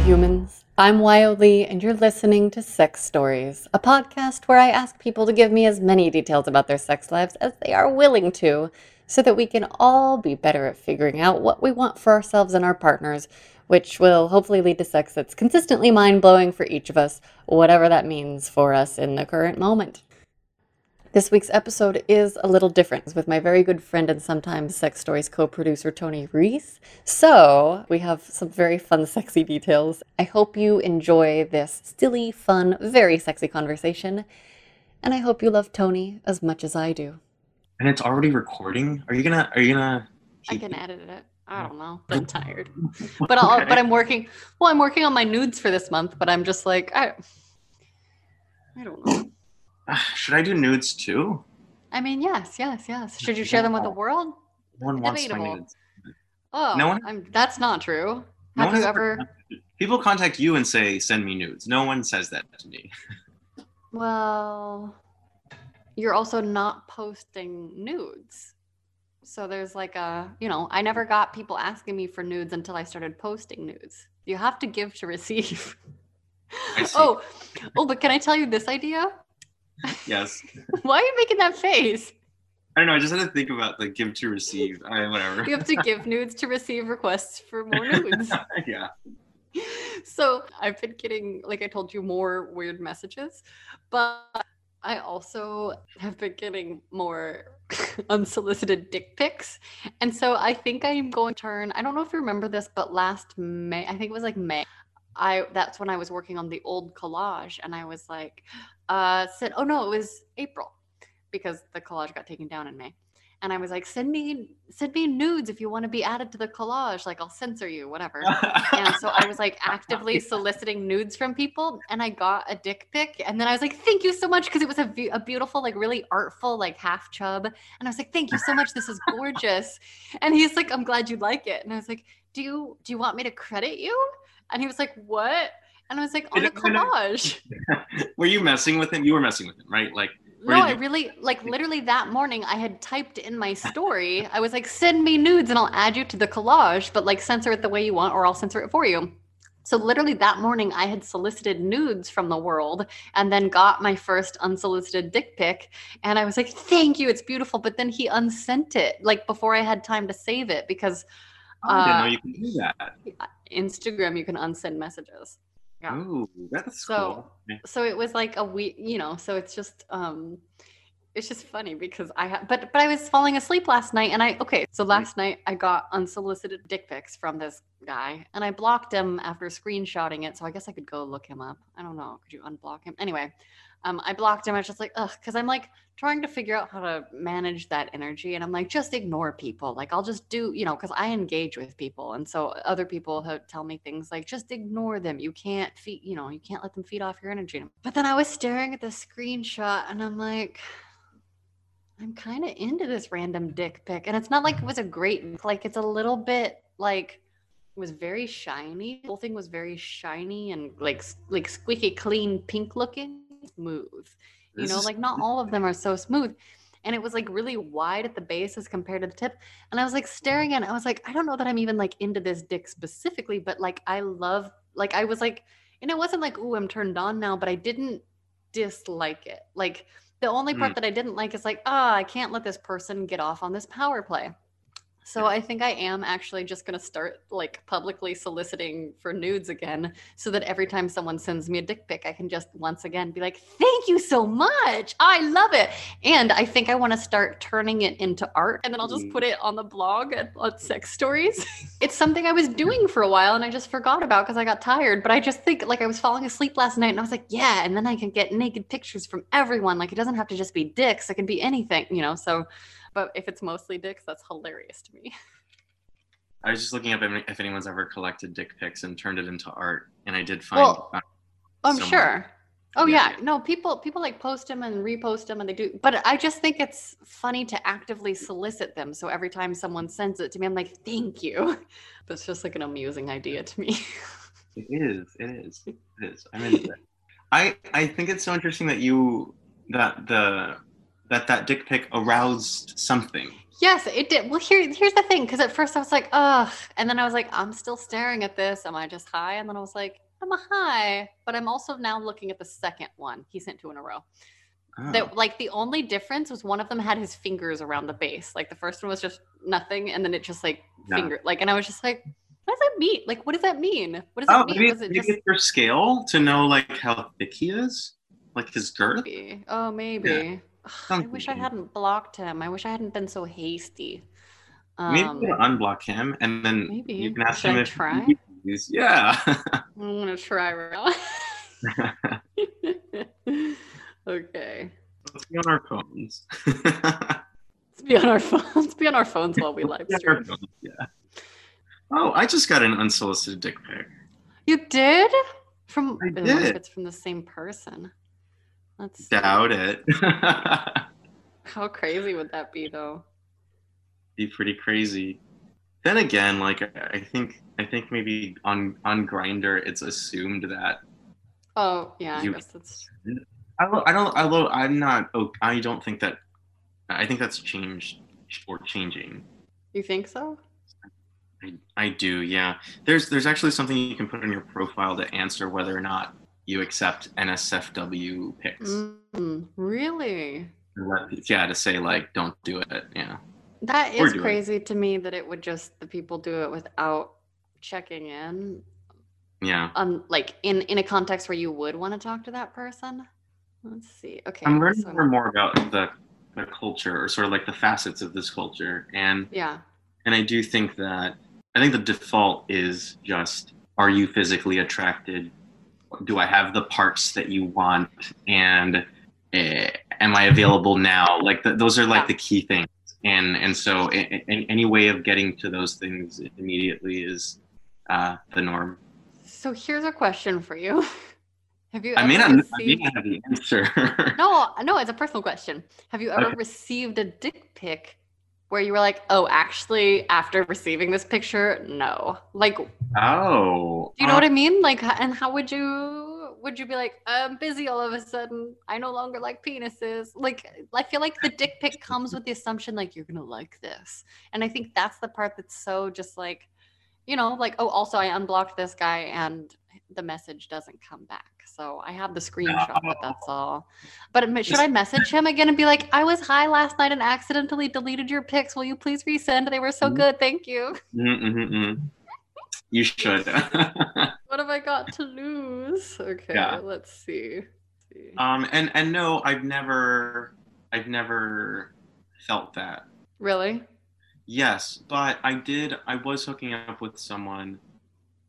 humans. I'm Wildly, and you're listening to Sex Stories, a podcast where I ask people to give me as many details about their sex lives as they are willing to, so that we can all be better at figuring out what we want for ourselves and our partners, which will hopefully lead to sex that's consistently mind blowing for each of us, whatever that means for us in the current moment. This week's episode is a little different with my very good friend and sometimes Sex Stories co producer Tony Reese. So, we have some very fun, sexy details. I hope you enjoy this silly, fun, very sexy conversation. And I hope you love Tony as much as I do. And it's already recording? Are you gonna, are you gonna? I can edit it. I don't know. I'm tired. But I'll, okay. but I'm working, well, I'm working on my nudes for this month, but I'm just like, I, I don't know. Ah, should I do nudes too? I mean, yes, yes, yes. Should you share them with the world? No one wants my nudes. Oh, no one. I'm, that's not true. No Have you ever? People contact you and say, "Send me nudes." No one says that to me. well, you're also not posting nudes. So there's like a, you know, I never got people asking me for nudes until I started posting nudes. You have to give to receive. oh, oh, but can I tell you this idea? Yes. Why are you making that face? I don't know. I just had to think about the give to receive. I whatever. You have to give nudes to receive requests for more nudes. yeah. So I've been getting, like I told you, more weird messages, but I also have been getting more unsolicited dick pics. And so I think I'm going to turn, I don't know if you remember this, but last May, I think it was like May, I that's when I was working on the old collage and I was like, uh said, oh no, it was April because the collage got taken down in May. And I was like, send me send me nudes if you want to be added to the collage. Like I'll censor you, whatever. and so I was like actively soliciting nudes from people and I got a dick pic. And then I was like, thank you so much. Cause it was a, a beautiful, like really artful, like half chub. And I was like, thank you so much. This is gorgeous. and he's like, I'm glad you like it. And I was like, do you do you want me to credit you? And he was like, What? And I was like, On a collage. were you messing with him? You were messing with him, right? Like, no, I really, like, literally that morning, I had typed in my story, I was like, Send me nudes and I'll add you to the collage, but like, censor it the way you want, or I'll censor it for you. So literally that morning I had solicited nudes from the world and then got my first unsolicited dick pic and I was like thank you it's beautiful but then he unsent it like before I had time to save it because I didn't know you can do that. Instagram, you can unsend messages. Yeah. Oh, that's so, cool. So it was like a week, you know, so it's just um it's just funny because I had but but I was falling asleep last night and I okay, so last night I got unsolicited dick pics from this guy and I blocked him after screenshotting it, so I guess I could go look him up. I don't know, could you unblock him? Anyway, um, I blocked him. I was just like, ugh, because I'm like trying to figure out how to manage that energy. And I'm like, just ignore people. Like, I'll just do, you know, because I engage with people. And so other people tell me things like, just ignore them. You can't feed, you know, you can't let them feed off your energy. But then I was staring at the screenshot and I'm like, I'm kind of into this random dick pic. And it's not like it was a great, like, it's a little bit like, was very shiny. The whole thing was very shiny and like like squeaky clean pink looking smooth. You know, like not all of them are so smooth. And it was like really wide at the base as compared to the tip. And I was like staring at it. I was like, I don't know that I'm even like into this dick specifically, but like I love, like I was like, and it wasn't like, ooh, I'm turned on now, but I didn't dislike it. Like the only part mm. that I didn't like is like, ah, oh, I can't let this person get off on this power play. So I think I am actually just going to start like publicly soliciting for nudes again so that every time someone sends me a dick pic I can just once again be like, "Thank you so much. I love it." And I think I want to start turning it into art and then I'll just mm. put it on the blog at, at Sex Stories. it's something I was doing for a while and I just forgot about cuz I got tired, but I just think like I was falling asleep last night and I was like, "Yeah, and then I can get naked pictures from everyone. Like it doesn't have to just be dicks. It can be anything, you know." So but if it's mostly dicks, that's hilarious to me. I was just looking up if anyone's ever collected dick pics and turned it into art, and I did find. Well, uh, I'm sure. Oh yeah. yeah, no, people people like post them and repost them and they do. But I just think it's funny to actively solicit them. So every time someone sends it to me, I'm like, thank you. That's just like an amusing idea to me. it is. It is. It is. I mean, I I think it's so interesting that you that the that that dick pic aroused something. Yes, it did. Well, here, here's the thing. Because at first I was like, ugh, and then I was like, I'm still staring at this. Am I just high? And then I was like, I'm a high, but I'm also now looking at the second one. He sent two in a row. Oh. That like the only difference was one of them had his fingers around the base. Like the first one was just nothing, and then it just like Yeah. finger like, and I was just like, what does that mean? Like, what does that mean? What does Oh, it mean? maybe, Was it maybe just it's your scale to know like how thick he is, like his girth. maybe? Oh, maybe. Ugh, I wish I hadn't blocked him. I wish I hadn't been so hasty. Maybe Um, you can unblock him, and then maybe. you can ask Should him I if try? he's yeah. I'm gonna try right now. okay. Let's be on our phones. Let's be on our phones. Let's be on our phones while we live Be on our stream. phones, yeah. Oh, I just got an unsolicited dick pic. You did? From I did. it's from the same person. Let's. Doubt it. How crazy would that be though? Be pretty crazy. Then again, like I think I think maybe on on Grindr, it's assumed that Oh yeah, I guess that's I don't, I don't although I'm not oh, I don't think that I think that's changed or changing. you think so? I, I do, yeah. There's there's actually something you can put in your profile to answer whether or not you accept NSFW pics. Mm, really? Yeah, to say like don't do it. Yeah. That is do it. crazy to me that it would just the people do it without checking in. Yeah. Um like in in a context where you would want to talk to that person. Let's see. Okay. I'm learning so- more and more about the the culture or sort of like the facets of this culture. And Yeah. and I do think that I think the default is just are you physically attracted? Do I have the parts that you want? And eh, am I available now? Like th- those are like the key things. And and so a- a- any way of getting to those things immediately is uh, the norm. So here's a question for you. Have you I may not, I may not have the answer. No, no, it's a personal question. Have you ever Okay. received a dick pic where you were like, "Oh, actually, after receiving this picture, no." Like, oh, do you know uh, what I mean? Like, and how would you would you be like, "I'm busy all of a sudden. I no longer like penises." Like, I feel like the dick pic comes with the assumption like you're gonna like this, and I think that's the part that's so just like, you know, like, oh, also I unblocked this guy and the message doesn't come back. So I have the screenshot, but that's all. But should I message him again and be like, I was high last night and accidentally deleted your pics. Will you please resend? They were so Mhm. good. Thank you. mm, mm, mm, mm. You should. What have I got to lose? Okay, Yeah. let's see. see. um, and and no, I've never, I've never felt that. really? Yes, but I did. I was hooking up with someone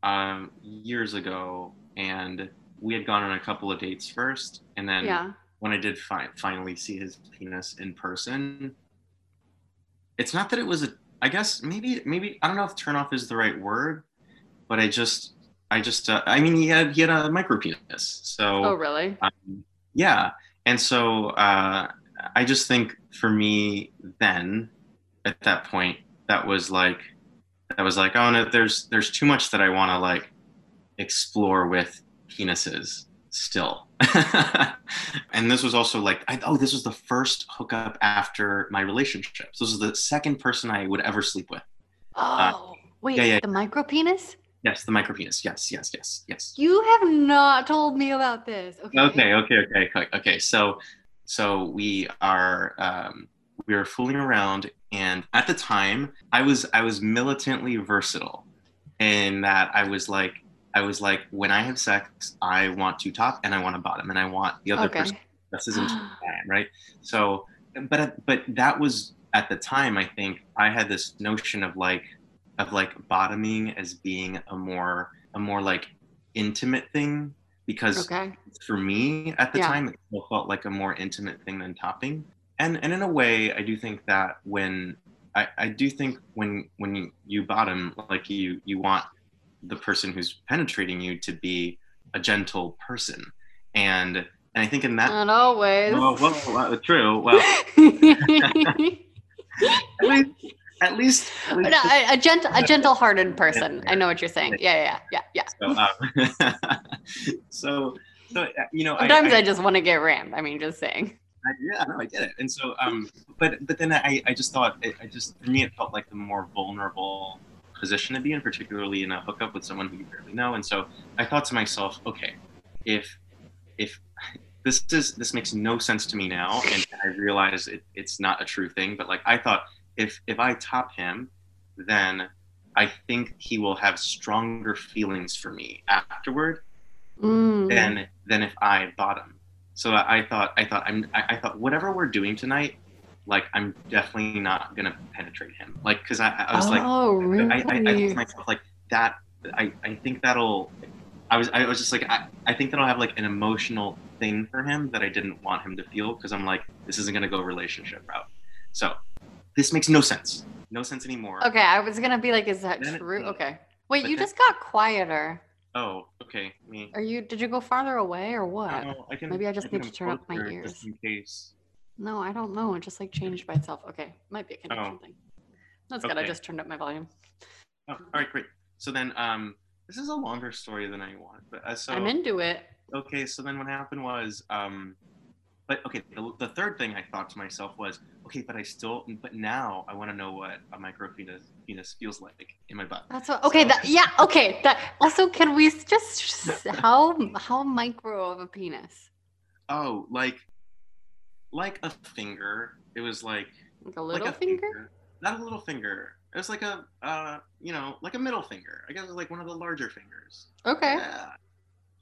um, years ago, and we had gone on a couple of dates first, and then yeah. when I did fi- finally see his penis in person, it's not that it was a. I guess maybe maybe I don't know if turn off is the right word, but I just I just uh, I mean he had he had a micro penis, so Oh, really? um, yeah, and so uh, I just think for me then at that point that was like that was like oh no there's there's too much that I want to like explore with penises still and this was also like I, oh this was the first hookup after my relationships this was the second person i would ever sleep with Oh, wait. Uh, yeah, yeah. The micro penis? yes the micro penis yes yes yes yes You have not told me about this. Okay. okay okay okay okay okay so so we are um we were fooling around and at the time i was i was militantly versatile in that i was like i was like when i have sex i want to top and i want to bottom and i want the other Okay. person this isn't right? So, but but that was at the time. I think I had this notion of like of like bottoming as being a more a more like intimate thing because Okay. for me at the Yeah. time it felt like a more intimate thing than topping. And and in a way, I do think that when I, I do think when when you, bottom, like you you want the person who's penetrating you to be a gentle person, and and I think in that Not always. well, well, well, true. Well, at least, at least, at least No, a, a gentle, a gentle-hearted person. I know what you're saying. Yeah, yeah, yeah, yeah. so, um, so, so, you know, I, Sometimes I, I, just want to get rammed. I mean, just saying. I, yeah, no, I get it. And so, um, but but then I, I just thought, it, I just for me, it felt like the more vulnerable position to be in, particularly in a hookup with someone who you barely know. And so I thought to myself, okay, if if this is this makes no sense to me now, and I realize it, it's not a true thing, but like I thought, if if I top him, then I think he will have stronger feelings for me afterward Mm. than than if I bottom. So I thought I thought I'm I, I thought whatever we're doing tonight, like I'm definitely not gonna penetrate him. Like because I, I was like oh, really? I, I, I thought to myself like that I, I think that'll I was I was just like I, I think that'll have like an emotional thing for him that I didn't want him to feel because I'm like this isn't gonna go relationship route. So this makes no sense. No sense anymore. okay, I was gonna be like, is that Then it- true? Okay. Wait, but you then- just got quieter. Oh, okay. Me. Are you? Did you go farther away or what? I can, Maybe I just can need to turn up my ears. Just in case. No, I don't know. It just like changed by itself. Okay, might be a connection Oh. thing. That's good. I just turned up my volume. Oh, all right, great. So then, um, this is a longer story than I want, but uh, so I'm into it. okay. So then, what happened was, um, but okay, the, the third thing I thought to myself was, okay, but I still, but now I want to know what a micro penis, feels like in my butt. That's what. Okay. So- That. Yeah. Okay. That. Also, can we just how how micro of a penis? Oh, like, like a finger. It was like Like a like little a finger? not a little finger. It was like a, uh, you know, like a middle finger. I guess it was like one of the larger fingers. Okay. Yeah.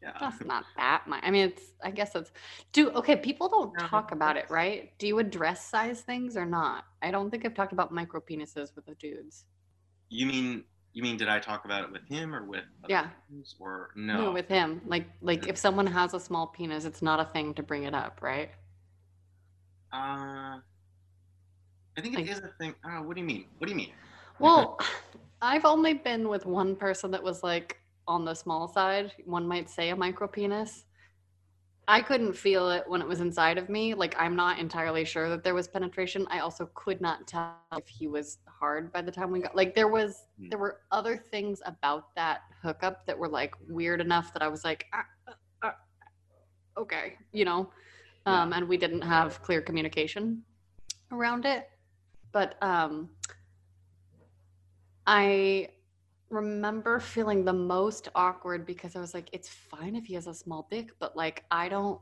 Yeah. That's not that much. I mean, it's. I guess it's. Do okay. People don't No, talk about it, right? Do you address size things or not? I don't think I've talked about micro penises with the dudes. You mean you mean did I talk about it with him or with Yeah. or no? No, with him. Like, like if someone has a small penis, it's not a thing to bring it up, right? uh, I think it Like- is a thing. Uh, what do you mean? What do you mean? Well, I've only been with one person that was like on the small side. One might say a micro penis. I couldn't feel it when it was inside of me. Like I'm not entirely sure that there was penetration. I also could not tell if he was hard by the time we got like there was Hmm. there were other things about that hookup that were like weird enough that I was like ah, ah, ah, okay, you know. Yeah. Um and we didn't have clear communication around it. But um I remember feeling the most awkward because I was like, it's fine if he has a small dick, but like, I don't.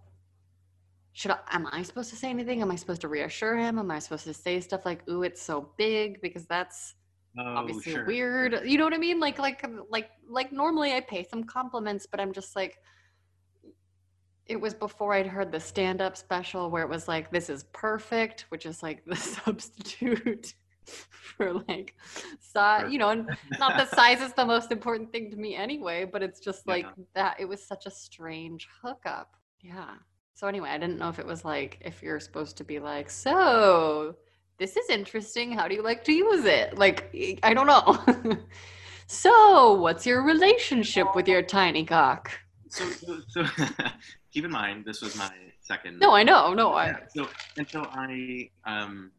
Should I, am I supposed to say anything? Am I supposed to reassure him? Am I supposed to say stuff like, "Ooh, it's so big"? Because that's Oh, obviously sure. weird. You know what I mean? Like, like, like, like. Normally, I pay some compliments, but I'm just like. It was before I'd heard the stand-up special where it was like, "This is perfect," which is like the substitute for like size. You know, and not that size is the most important thing to me anyway, but it's just like Yeah. that. It was such a strange hookup. Yeah. So anyway, I didn't know if it was like if you're supposed to be like, so this is interesting. How do you like to use it? Like, I don't know. so, what's your relationship with your tiny cock? So, so, so keep in mind, this was my second. No, I know. No, I. Yeah, so and so I um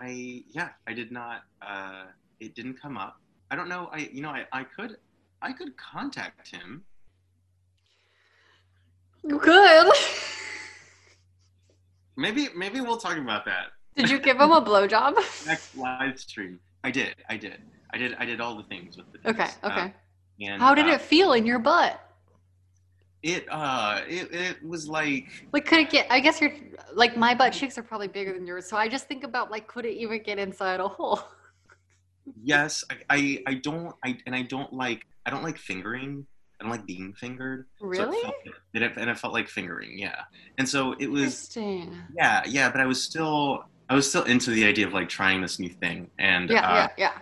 I yeah I did not uh it didn't come up. I don't know. I you know I I could I could contact him. Good. Maybe maybe we'll talk about that Did you give him a blowjob? next live stream. I did. I did. I did. I did all the things with the. Okay. Uh, Okay. and How did uh, it feel in your butt? It uh it, it was like Like, could it get? I guess you're like my butt cheeks are probably bigger than yours, so I just think about like, could it even get inside a hole? yes I, I I don't I and I don't like I don't like fingering. I don't like being fingered. So it Really? felt and it, and it felt like fingering, yeah. And so it was Interesting. Yeah, yeah, but I was still I was still into the idea of like trying this new thing, and Yeah, uh, yeah, yeah.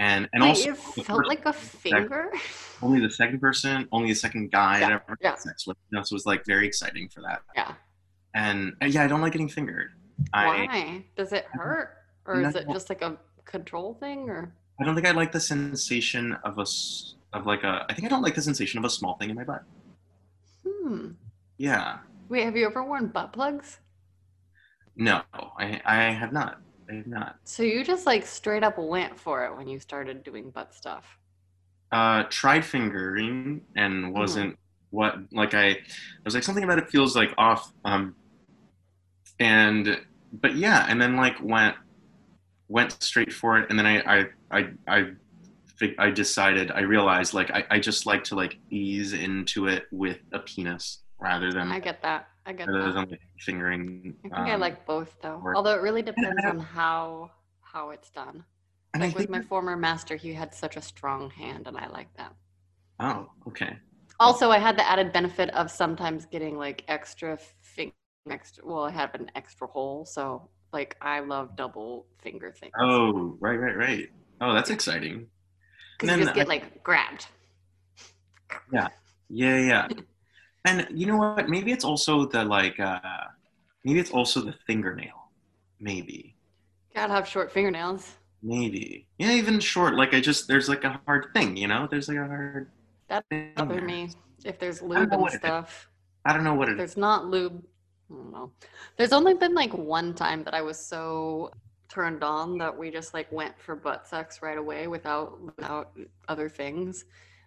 And and Wait, also it felt like a finger. only the second person, only the second guy I'd Yeah, ever yeah. had sex with. You know, so it was like very exciting for that. Yeah. And uh, yeah, I don't like getting fingered. I Why? Does it hurt, or is it just like a control thing, or? I don't think I like the sensation of a of like a. I think I don't like the sensation of a small thing in my butt. Hmm. Yeah. Wait, have you ever worn butt plugs? No, I I have not. Not. So you just like straight up went for it when you started doing butt stuff. uh, tried fingering and wasn't what like I, I was like something about it feels like off. Um, and but yeah, and then like went went straight for it, and then I I I I, I decided I realized like I, I just like to like ease into it with a penis rather than I get that. I get rather that. than like, fingering. I think I um, like both though. or- Although it really depends on how how it's done. and I Like with think my former master, he had such a strong hand, and I like that. oh okay Also, I had the added benefit of sometimes getting like extra fing extra. Well, I have an extra hole, so like I love double finger things. oh right right right oh that's exciting because you then just get I- like grabbed. Yeah, yeah yeah and you know what maybe it's also the like uh maybe it's also the fingernail maybe Gotta have short fingernails. maybe yeah even short like i just there's like a hard thing you know there's like a hard That bother me if there's lube and what it is. stuff. i don't know what it is there's not lube, I don't know. There's only been like one time that I was so turned on that we just like went for butt sex right away without without other things.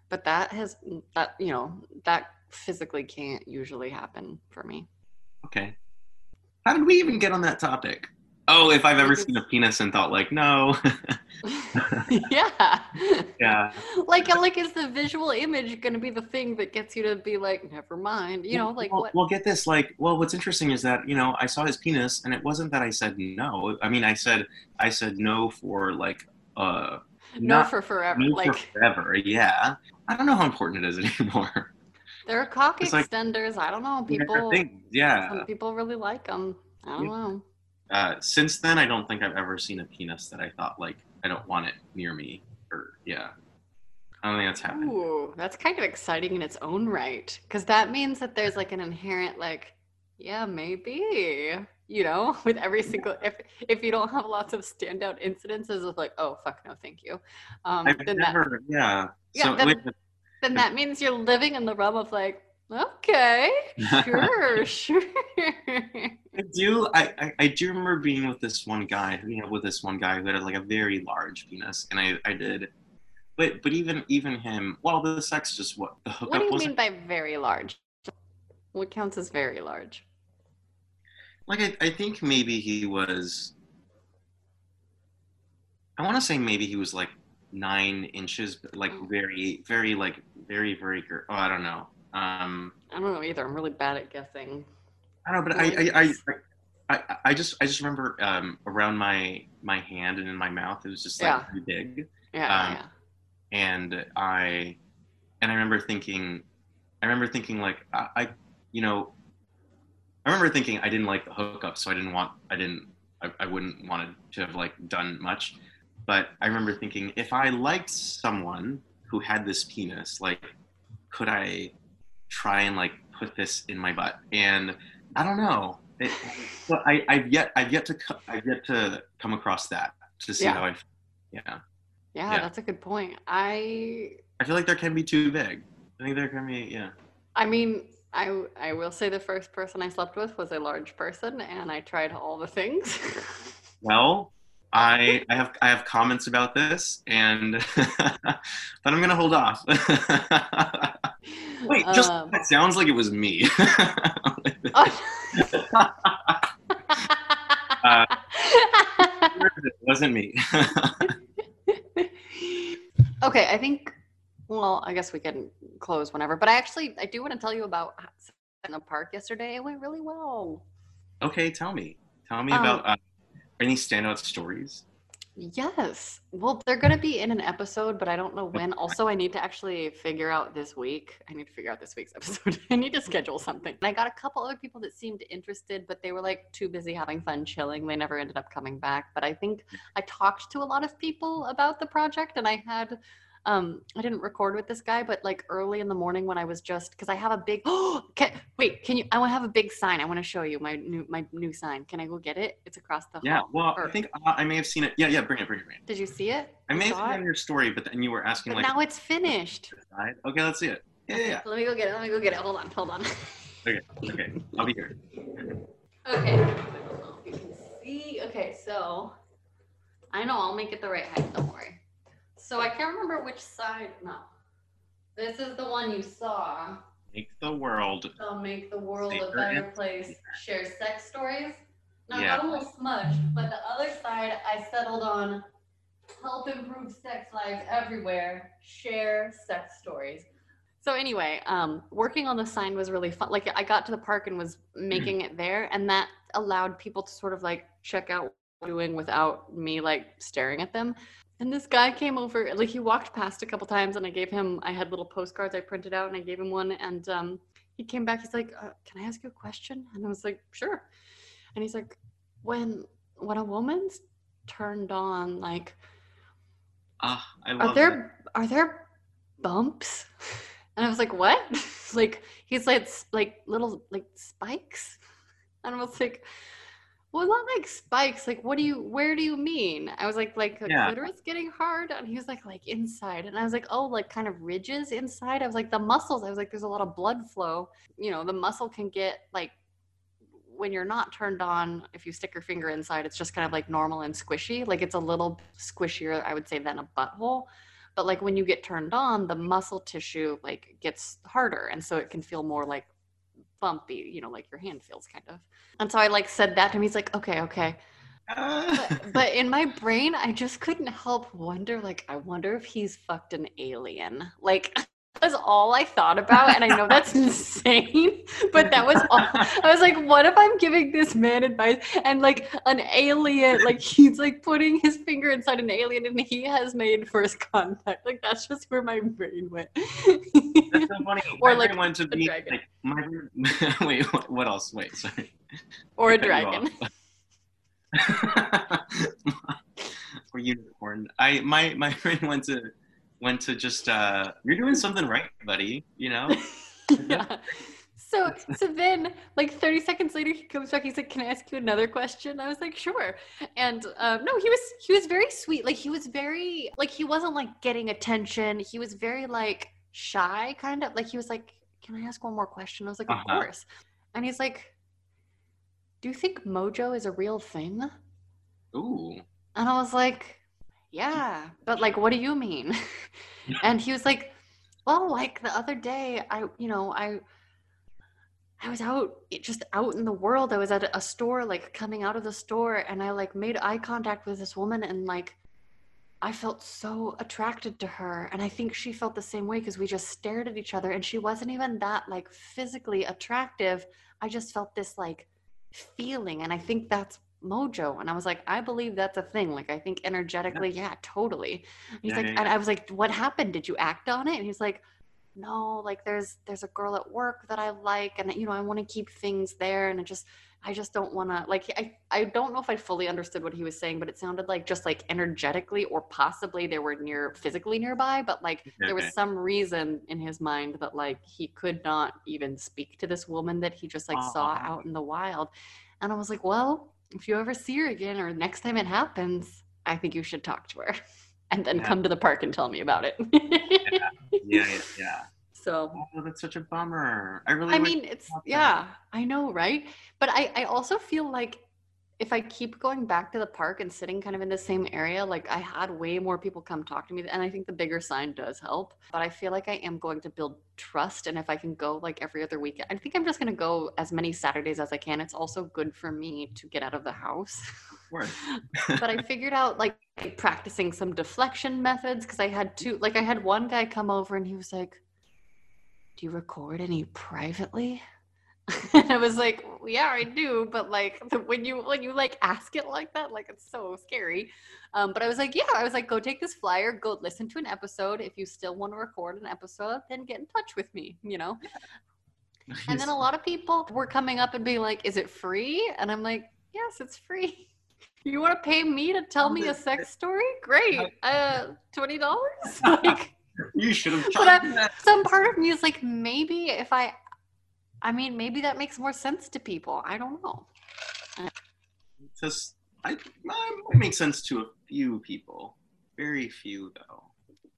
But that has that you know that physically can't usually happen for me. okay how did we even get on that topic oh if i've ever seen a penis and thought like no yeah. yeah Like like is the visual image going to be the thing that gets you to be like never mind, you know, like well, what well get this like well what's interesting is that you know i saw his penis and it wasn't that i said no i mean i said i said no for like uh no not for forever. no Like for forever yeah i don't know how important it is anymore there are cock It's like- extenders. I don't know. People yeah some people really like them. I don't Yeah. know. uh, since then, I don't think I've ever seen a penis that I thought like I don't want it near me. Or yeah, I don't think that's happened. Ooh, that's kind of exciting in its own right. Because that means that there's like an inherent, like, yeah, maybe, you know, with every single, if if you don't have lots of standout incidences of like, oh, fuck no, thank you. Um, I've then, that, never, yeah. Yeah, so then- wait, then that means you're living in the realm of like, okay, sure, sure. I do. I, I I do remember being with this one guy. You know, with this one guy who had like a very large penis, and I I did. But but even even him, well, the sex just what the hookup what do you mean by very large? What counts as very large? like I, I think maybe he was i want to say maybe he was like nine inches but like Mm. very very like very very gir- oh i don't know um I don't know either. I'm really bad at guessing. i don't know but I, I i i i just i just remember um around my my hand and in my mouth it was just like Yeah. pretty big Yeah, Um, yeah. and i and i remember thinking i remember thinking like i, I you know i remember thinking i didn't like the hookup so i didn't want i didn't I, I wouldn't wanted to have like done much but i remember thinking if i liked someone who had this penis like could i try and like put this in my butt and i don't know it, but I, I've yet I've yet to I've yet to come across that to see Yeah. how I yeah yeah. yeah. that's a good point. I I feel like there can be too big. I think there can be, yeah. I mean, I I will say the first person I slept with was a large person, and I tried all the things. Well, I I have I have comments about this, and but I'm gonna hold off. Wait, just Um, it sounds like it was me. Uh, it wasn't me. okay, I think. Well, I guess we can close whenever. But I actually, I do want to tell you about in the park yesterday. It went really well. okay, tell me. Tell me Um, about uh, any standout stories. Yes. Well, they're going to be in an episode, but I don't know when. Also, I need to actually figure out this week. I need to figure out this week's episode. I need to schedule something. And I got a couple other people that seemed interested, but they were like too busy having fun chilling. They never ended up coming back. But I think mm. I talked to a lot of people about the project and I had um I didn't record with this guy, but like early in the morning when I was just because I have a big oh can, wait, can you I want to have a big sign. I want to show you my new my new sign. Can I go get it? It's across the Yeah, hall. well, Or- I think uh, I may have seen it. Yeah, yeah, bring it, bring it, bring it. Did you see it? I You may have seen it in your story, but then you were asking But like now it's finished. Okay, let's see it. Yeah, yeah, yeah. Let me go get it. Let me go get it. Hold on. Hold on. Okay, okay, I'll be here. okay. I don't know if you can see. Okay, so I know I'll make it the right height. Don't worry. So I can't remember which side. No. This is the one you saw. Make the world. So make the world a better place. Share sex stories. Now, Yeah. Got a little smudged, but the other side I settled on help improve sex lives everywhere, share sex stories. So anyway, um, working on the sign was really fun. Like I got to the park and was making it there, and that allowed people to sort of like check out what I'm doing without me like staring at them. And this guy came over, like he walked past a couple times, and I gave him. I had little postcards I printed out, and I gave him one, and um, he came back. He's like, uh, "Can I ask you a question?" And I was like, "Sure." And he's like, "When when a woman's turned on, like, Ah, I are there are there bumps?" And I was like, "What?" like he's like like little like spikes, and I was like. Well, not like spikes. Like, what do you? Where do you mean? I was like, like the Yeah. clitoris getting hard, and he was like, like inside, and I was like, oh, like kind of ridges inside. I was like, the muscles. I was like, there's a lot of blood flow. You know, the muscle can get like when you're not turned on. If you stick your finger inside, it's just kind of like normal and squishy. Like it's a little squishier, I would say, than a butthole. But like when you get turned on, the muscle tissue like gets harder, and so it can feel more like bumpy. You know, like your hand feels kind of. And so I like said that to him. He's like, okay, okay. Ah. But, but in my brain, I just couldn't help wonder, like, I wonder if he's fucked an alien. Like, was all I thought about. And I know that's insane, but that was all. I was like, what if I'm giving this man advice and like an alien, like he's like putting his finger inside an alien and he has made first contact? Like, that's just where my brain went. That's so funny. Or, My like, went to a be dragon. like my wait. What, what else? Wait, sorry. or a dragon. or unicorn. I my my brain went to went to just uh you're doing something right, buddy. You know. yeah. So so then like 30 seconds later he comes back, he's like, Can I ask you another question? I was like, sure. And um no, he was he was very sweet. Like he was very like he wasn't like getting attention. He was very like shy, kind of like he was like, Can I ask one more question? I was like, Of Uh-huh. course. And he's like, Do you think mojo is a real thing? Ooh. And I was like, yeah, but like, what do you mean? and he was like, well, like the other day, I, you know, I, I was out, just out in the world. I was at a store, like coming out of the store, and I like made eye contact with this woman, and like, I felt so attracted to her, and I think she felt the same way because we just stared at each other, and she wasn't even that like physically attractive. I just felt this like feeling, and I think that's mojo and i was like i believe that's a thing like i think energetically yeah totally. And he's Yeah, like yeah, and i was like what happened? Did you act on it? And he's like no like there's there's a girl at work that i like and you know i want to keep things there and it just i just don't want to like i i don't know if i fully understood what he was saying but it sounded like just like energetically or possibly they were near physically nearby but like there was some reason in his mind that like he could not even speak to this woman that he just like saw oh. out in the wild. And i was like well if you ever see her again or next time it happens i think you should talk to her and then Yeah. come to the park and tell me about it Yeah, yeah, yeah. so Oh, that's such a bummer. I really. I mean, it's yeah, I know, right? But I I also feel like if I keep going back to the park and sitting kind of in the same area, like I had way more people come talk to me, and I think the bigger sign does help. But I feel like I am going to build trust, and if I can go like every other weekend, I think I'm just gonna go as many Saturdays as I can. It's also good for me to get out of the house. But I figured out like practicing some deflection methods because I had two like I had one guy come over and he was like, Do you record any privately? And I was like, yeah, I do, but like when you when you like ask it like that, like it's so scary. Um, but I was like, yeah, I was like, go take this flyer, go listen to an episode. If you still want to record an episode, then get in touch with me, you know. And then a lot of people were coming up and being like, "Is it free?" And I'm like, "Yes, it's free." You want to pay me to tell me a sex story? Great. Uh, twenty dollars. Like, you should have But I- some part of me is like, maybe if I, I mean, maybe that makes more sense to people. I don't know. Just, I, I might make sense to a few people. Very few though.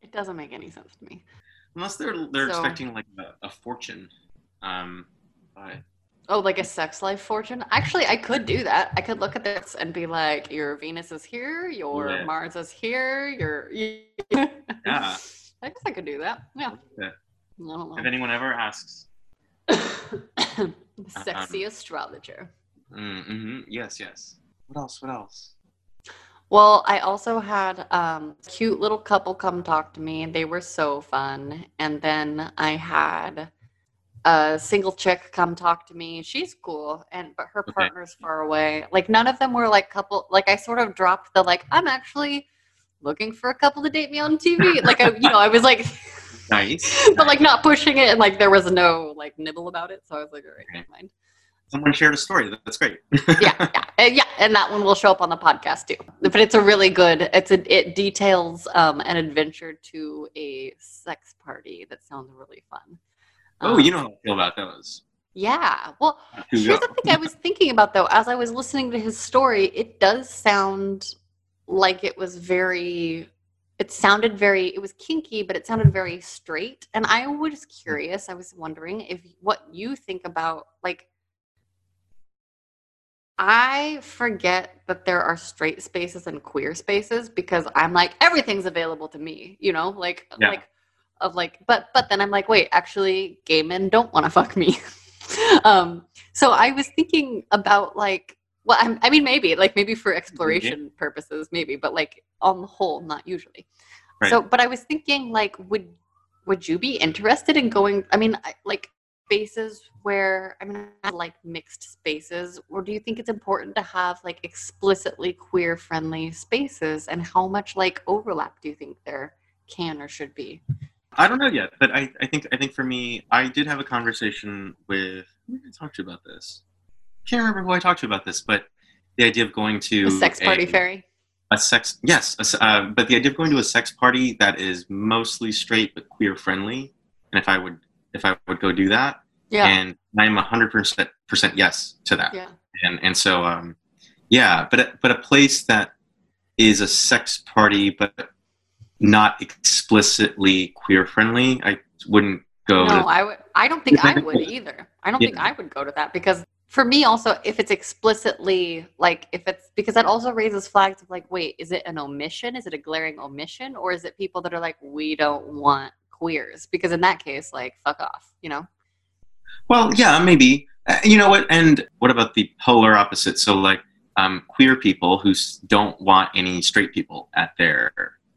It doesn't make any sense to me. Unless they're they're So- expecting like a, a fortune. Um, but Oh, like a sex life fortune? Actually, I could do that. I could look at this and be like, your Venus is here, your Yeah. Mars is here, your. yeah. Yeah. I guess I could do that. Yeah. Yeah. I don't know. if anyone ever asks, Sexy astrologer. Mm-hmm. Yes, yes. What else? What else? Well, I also had um, a cute little couple come talk to me. They were so fun. And then I had a single chick come talk to me. She's cool, and but her Okay. partner's far away. Like none of them were like couple. Like I sort of dropped the like I'm actually looking for a couple to date me on TV. like I, you know, I was like, Nice. but like not pushing it, and like there was no like nibble about it. So I was like, all right, never mind. Someone shared a story. That's great. yeah, yeah, uh, yeah, and that one will show up on the podcast too. But it's a really good. It's a it details um, an adventure to a sex party that sounds really fun. oh, Um, you know how I feel about those. Yeah. Well, here's the thing I was thinking about though. As I was listening to his story, it does sound like it was very. It sounded very. It was kinky, but it sounded very straight. And I was curious. I was wondering if what you think about like I forget that there are straight spaces and queer spaces because I'm like everything's available to me, you know, like Yeah. like of like but but then I'm like wait, actually gay men don't want to fuck me. um so I was thinking about like well I'm, I mean maybe like maybe for exploration purposes maybe but like on the whole not usually. Right. So but I was thinking like would would you be interested in going I mean I- like spaces where I mean like mixed spaces or do you think it's important to have like explicitly queer friendly spaces and how much like overlap do you think there can or should be? I don't know yet, but I, I think I think for me, I did have a conversation with who did I talk to about this? Can't remember who I talked to about this, but the idea of going to The sex party a, fairy. a sex yes, a uh, but the idea of going to a sex party that is mostly straight but queer friendly, and if I would if I would go do that, Yeah. and I'm hundred percent percent yes to that, yeah. and and so um, yeah, but a- but a place that is a sex party but not explicitly queer friendly, I wouldn't go. No, to, I would I don't think I would either. I don't Yeah. think I would go to that because for me also if it's explicitly like if it's because that also raises flags of like wait, is it an omission? Is it a glaring omission or is it people that are like we don't want queers? Because in that case like fuck off, you know? well, yeah, maybe. Uh, you know what? And what about the polar opposite? So like um, queer people who don't want any straight people at their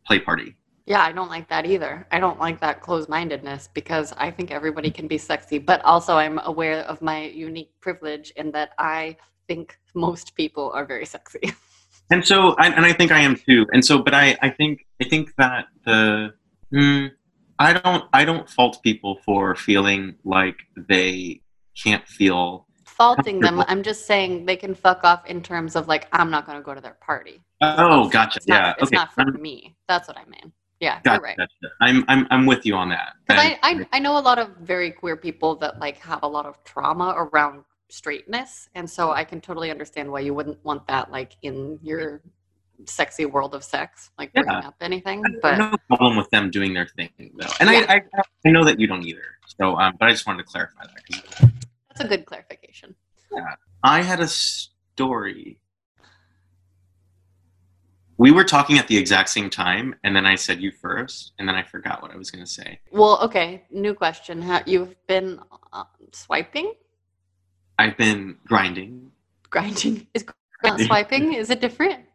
play party. Yeah, I don't like that either. I don't like that closed mindedness because I think everybody can be sexy, but also I'm aware of my unique privilege in that I think most people are very sexy. and so I, and I think I am too. And so, but I, I think I think that the mm, I don't I don't fault people for feeling like they can't feel. Faulting them, I'm just saying they can fuck off in terms of like, I'm not going to go to their party. Oh, gotcha. It's not, yeah. it's okay. not for I'm- me. That's what I mean. Yeah, Gotcha, you're right. gotcha. I'm, I'm I'm with you on that. Because I, I, I know a lot of very queer people that like have a lot of trauma around straightness. And so I can totally understand why you wouldn't want that like in your sexy world of sex, like bringing up anything. I have But no problem with them doing their thing though, and Yeah. I, I I know that you don't either. So, um, but I just wanted to clarify that. that's a good clarification. Yeah. I had a story. We were talking at the exact same time, and then I said you first, and then I forgot what I was going to say. Well, okay, new question. Ha you've been uh, swiping? I've been grinding. Grinding? Is not swiping? Is it different?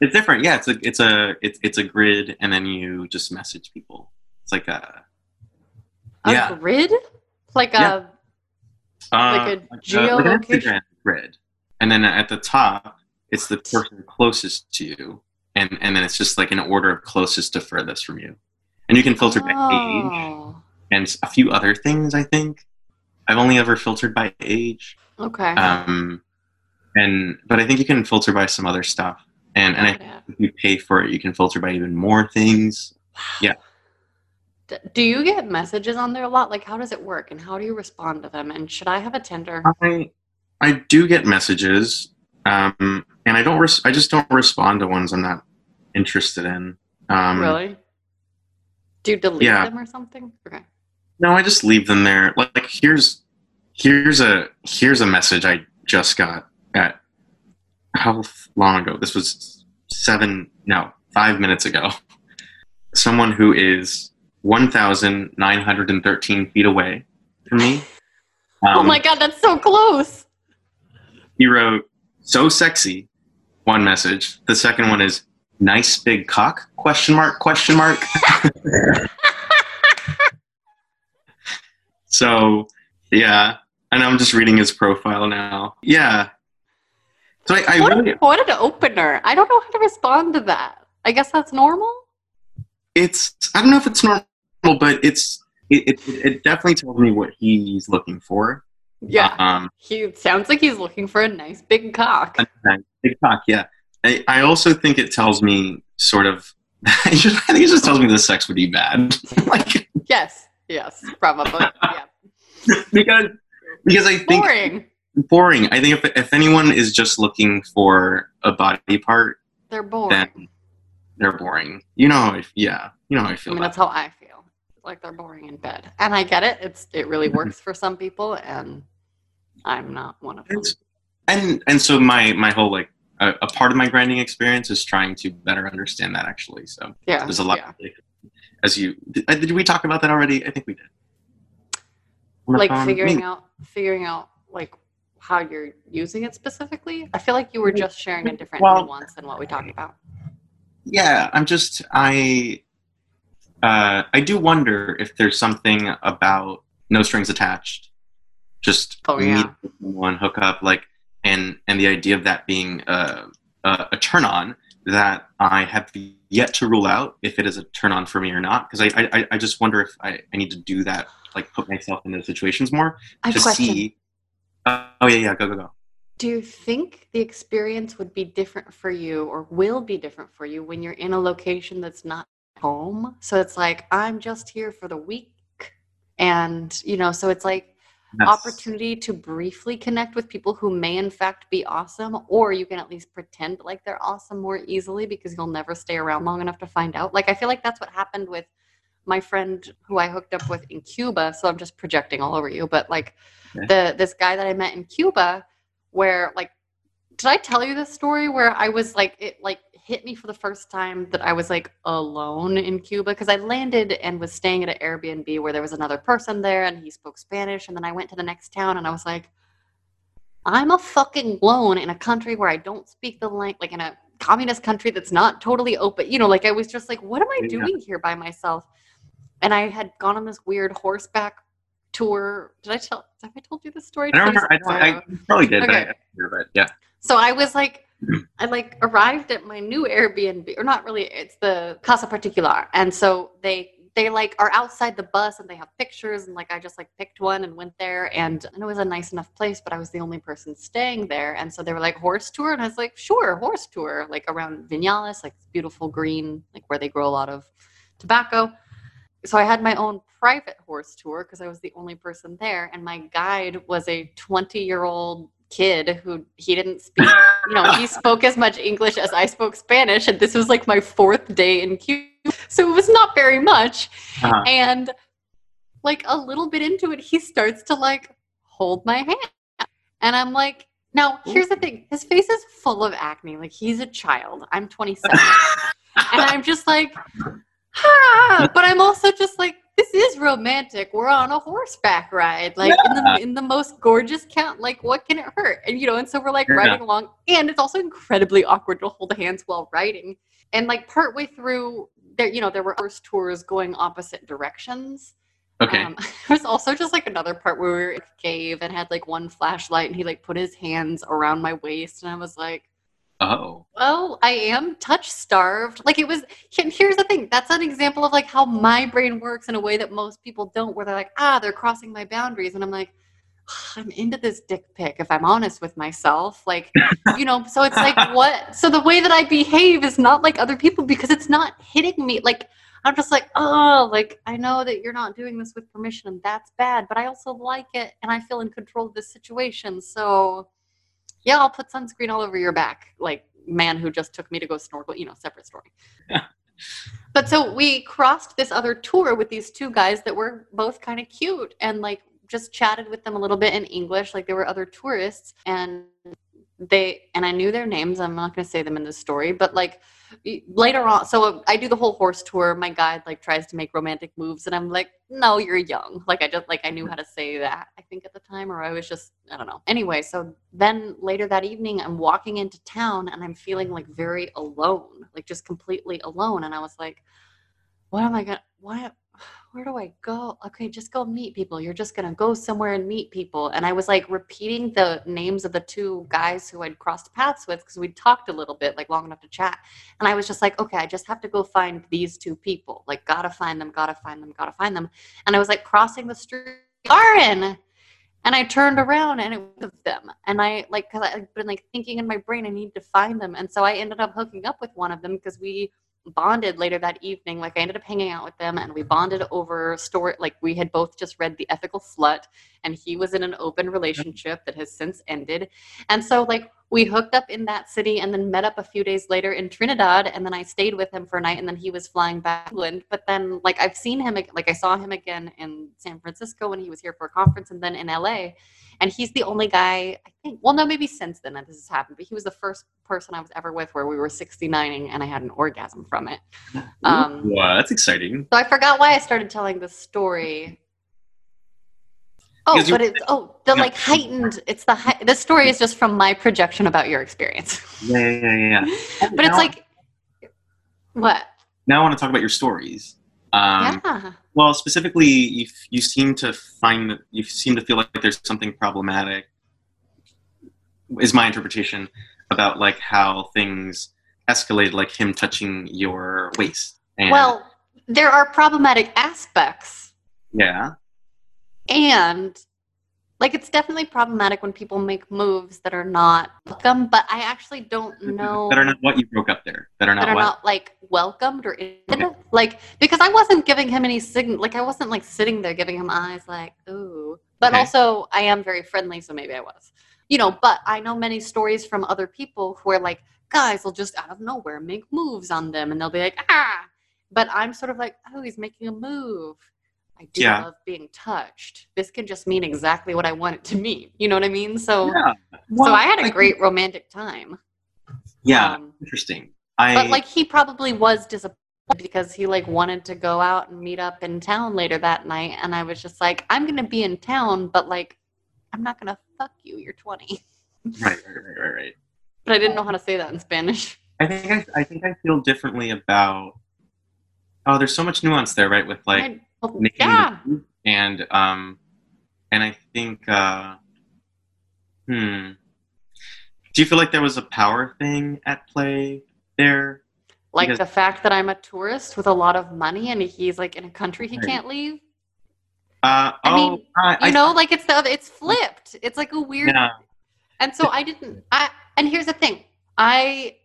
It's different, yeah. It's a it's a it's it's a grid, and then you just message people. It's like a A Yeah. grid? Like Yeah. a uh, Like a like like geolocation? Instagram grid, and then at the top it's the person closest to you, and and then it's just like an order of closest to furthest from you, and you can filter by age Oh, and a few other things. I think I've only ever filtered by age, okay. um, and but I think you can filter by some other stuff, and and I Yeah. if you pay for it, you can filter by even more things. yeah. Do you get messages on there a lot? Like, how does it work, and how do you respond to them? And should I have a Tinder? I I do get messages, um, and I don't. Res- I just don't respond to ones I'm not interested in. Um, really? Do you delete yeah. them or something? Okay. No, I just leave them there. Like here's here's a here's a message I just got at how long ago? This was seven no five minutes ago. Someone who is one thousand nine hundred and thirteen feet away from me. oh Um, my god, that's so close. he wrote so sexy one message. The second one is nice big cock? Question mark question mark. So yeah. And i'm just reading his profile now. Yeah. So i, I what, really what an opener. I don't know how to respond to that. I guess that's normal. it's i don't know if it's normal but it's it, it, it definitely tells me what he's looking for Yeah. um He sounds like he's looking for a nice big cock. nice big cock yeah I, I also think it tells me sort of I think it just tells me the sex would be bad like Yes. Yes. Probably. Yeah. because because I think Boring. boring. I think if if anyone is just looking for a body part, They're boring. then they're boring. You know how I yeah, you know how I I mean, that's how I feel. Like they're boring in bed, and I get it. It's it really Mm-hmm. works for some people, and I'm not one of them. And and so my my whole like a, a part of my grinding experience is trying to better understand that actually. So Yeah. there's a lot. Yeah. As you did, uh, did we talk about that already? I think we did. Like phone? figuring Maybe. out figuring out like how you're using it specifically. I feel like you were just sharing a different Well- nuance than what we talked about. yeah i'm just i uh i do wonder if there's something about no strings attached just Oh, yeah. meet someone hook up like and and the idea of that being a, a, a turn on that i have yet to rule out if it is a turn on for me or not because I, I i just wonder if I, I need to do that like put myself in into situations more I to question. see uh, oh yeah yeah go go go Do you think the experience would be different for you or will be different for you when you're in a location that's not home? So it's like, I'm just here for the week. And, you know, so it's like That's- opportunity to briefly connect with people who may in fact be awesome, or you can at least pretend like they're awesome more easily because you'll never stay around long enough to find out. Like, I feel like that's what happened with my friend who I hooked up with in Cuba. So I'm just projecting all over you, but like Okay. the this guy that I met in Cuba, where like, did I tell you this story where I was like, it like hit me for the first time that I was like alone in Cuba because I landed and was staying at an Airbnb where there was another person there and he spoke Spanish. And then I went to the next town and I was like, I'm a fucking alone in a country where I don't speak the language, like in a communist country that's not totally open. You know, like I was just like, what am I Yeah. doing here by myself? And I had gone on this weird horseback tour. Did I tell? Have I told you this story? i don't remember i, don't, I probably did Okay. but, I, but yeah so I was like. I like arrived at my new Airbnb, or not really. It's the Casa Particular, and so they they like are outside the bus and they have pictures and like I just like picked one and went there and, and it was a nice enough place, but I was the only person staying there, and so they were like horse tour, and I was like, sure, horse tour, like around Vinales, like beautiful green, like where they grow a lot of tobacco. So I had my own private horse tour because I was the only person there, and my guide was a 20 year old kid who he didn't speak you know he spoke as much english as i spoke spanish and this was like my fourth day in cuba so it was not very much. Uh-huh. and like a little bit into it he starts to like hold my hand. And i'm like now here's the thing. His face is full of acne. Like he's a child. I'm 27 and i'm just like ah, but i'm also just like this is romantic. We're on a horseback ride like in the in the most gorgeous count like what can it hurt? And you know and so we're like Yeah. riding along and it's also incredibly awkward to hold hands while riding. And like partway through there you know there were horse tours going opposite directions. Okay. Um, there was also just like another part where we were in a cave and had like one flashlight and he like put his hands around my waist and i was like oh well, I am touch starved. Like it was, and here's the thing that's an example of like how my brain works in a way that most people don't, where they're like, ah, they're crossing my boundaries. And I'm like, I'm into this dick pic if I'm honest with myself. Like, you know, so it's like, what? So the way that I behave is not like other people because it's not hitting me. Like, I'm just like, oh, like, I know that you're not doing this with permission and that's bad, but I also like it and I feel in control of this situation. So, yeah, I'll put sunscreen all over your back. Like, man who just took me to go snorkel, you know, separate story. but so we crossed this other tour with these two guys that were both kind of cute and like just chatted with them a little bit in English. Like, there were other tourists and they and I knew their names. I'm not going to say them in the story, but like later on so i do the whole horse tour my guide like tries to make romantic moves and i'm like no you're young like i just like i knew how to say that i think at the time or i was just i don't know anyway so then later that evening i'm walking into town and i'm feeling like very alone like just completely alone and i was like what am i gonna what where do I go? Okay, just go meet people. You're just gonna go somewhere and meet people. And I was like repeating the names of the two guys who I'd crossed paths with because we'd talked a little bit, like long enough to chat. And I was just like, okay, I just have to go find these two people. Like, gotta find them, gotta find them, gotta find them. And I was like crossing the street, Aaron. And I turned around and it was them. And I like, cause I've been like thinking in my brain, I need to find them. And so I ended up hooking up with one of them because we bonded later that evening like i ended up hanging out with them and we bonded over story like we had both just read the ethical slut and he was in an open relationship that has since ended. And so like we hooked up in that city and then met up a few days later in trinidad and then i stayed with him for a night and then he was flying back to england. But then like i've seen him like i saw him again in san francisco when he was here for a conference and then in la and he's the only guy i think well no maybe since then that this has happened but he was the first person i was ever with where we were 69ing and i had an orgasm from it. Um, wow that's exciting. So i forgot why i started telling this story oh but it's oh the like heightened it's the the story is just from my projection about your experience yeah yeah yeah, yeah. but it's like what now i want to talk about your stories um, yeah. Well, specifically, you, you seem to find that you seem to feel like there's something problematic. Is my interpretation about like how things escalated, like him touching your waist. And, well, there are problematic aspects. Yeah. And like it's definitely problematic when people make moves that are not welcome but i actually don't know that are not what you broke up there that are not that are what? not like welcomed or okay. like because i wasn't giving him any signal like i wasn't like sitting there giving him eyes like ooh but okay. also i am very friendly so maybe i was you know but i know many stories from other people who are like guys will just out of nowhere make moves on them and they'll be like ah but i'm sort of like oh he's making a move I do yeah. love being touched. This can just mean exactly what I want it to mean. You know what I mean? So, yeah. well, so I had a I great think, romantic time. Yeah, um, interesting. I, but like he probably was disappointed because he like wanted to go out and meet up in town later that night, and I was just like, I'm gonna be in town, but like, I'm not gonna fuck you. You're 20. Right, right, right, right, right. But I didn't know how to say that in Spanish. I think I, I think I feel differently about. Oh, there's so much nuance there, right? With like. I, yeah. and um, and I think uh, hmm. Do you feel like there was a power thing at play there? Like because, the fact that I'm a tourist with a lot of money and he's like in a country he right. can't leave. Uh, I oh, mean, uh, you I, know, like it's the other, it's flipped. It's like a weird. Yeah. And so I didn't. I and here's the thing. I,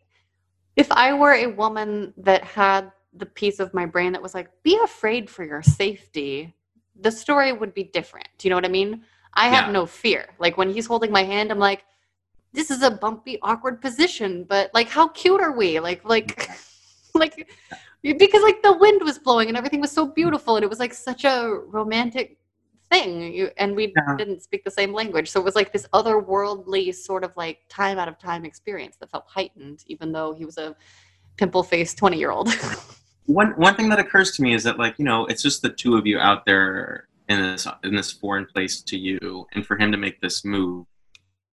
if I were a woman that had the piece of my brain that was like, be afraid for your safety, the story would be different. Do you know what I mean? I have yeah. no fear. Like when he's holding my hand, I'm like, this is a bumpy, awkward position, but like, how cute are we? Like, like, like, because like the wind was blowing and everything was so beautiful and it was like such a romantic thing. You, and we yeah. didn't speak the same language, so it was like this otherworldly sort of like time out of time experience that felt heightened, even though he was a pimple faced twenty year old. one one thing that occurs to me is that like you know it's just the two of you out there in this in this foreign place to you, and for him to make this move.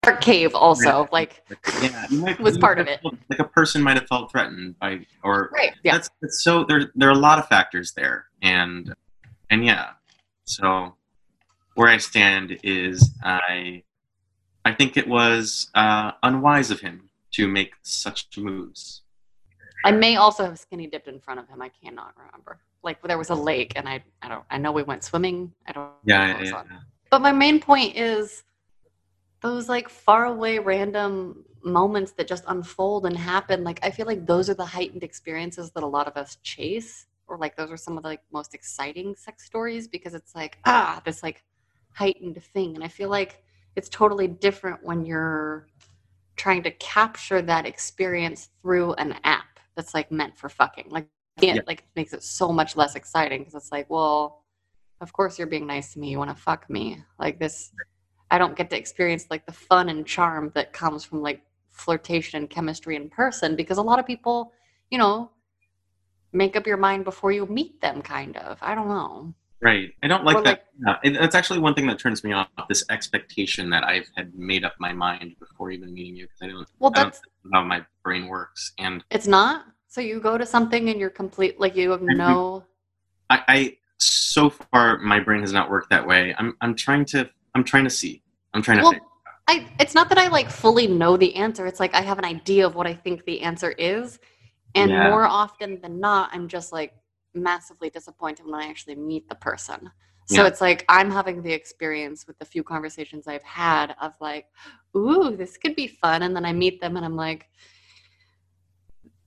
Dark cave also like yeah might, was part of it. Like a person might have felt threatened by or right yeah. That's, that's so there there are a lot of factors there and and yeah so where I stand is I I think it was uh, unwise of him to make such moves. I may also have skinny dipped in front of him. I cannot remember. Like there was a lake, and I I don't I know we went swimming. I don't. Yeah, yeah, yeah. But my main point is those like far away random moments that just unfold and happen. Like I feel like those are the heightened experiences that a lot of us chase, or like those are some of the like most exciting sex stories because it's like ah this like heightened thing, and I feel like it's totally different when you're trying to capture that experience through an app that's like meant for fucking. Like, it yeah. like makes it so much less exciting because it's like, well, of course you're being nice to me. You want to fuck me. Like this, I don't get to experience like the fun and charm that comes from like flirtation and chemistry in person because a lot of people, you know, make up your mind before you meet them kind of. I don't know. Right. I don't like that. that's actually one thing that turns me off. This expectation that I've had made up my mind before even meeting you because I don't Well, I don't that's how my brain works. And it's not. So you go to something and you're complete like you have no I, I so far my brain has not worked that way. I'm I'm trying to I'm trying to see. I'm trying to Well, think. I it's not that I like fully know the answer. It's like I have an idea of what I think the answer is. And Yeah. more often than not, I'm just like massively disappointed when I actually meet the person. So Yeah. it's like I'm having the experience with the few conversations I've had of like, ooh, this could be fun. And then I meet them and I'm like,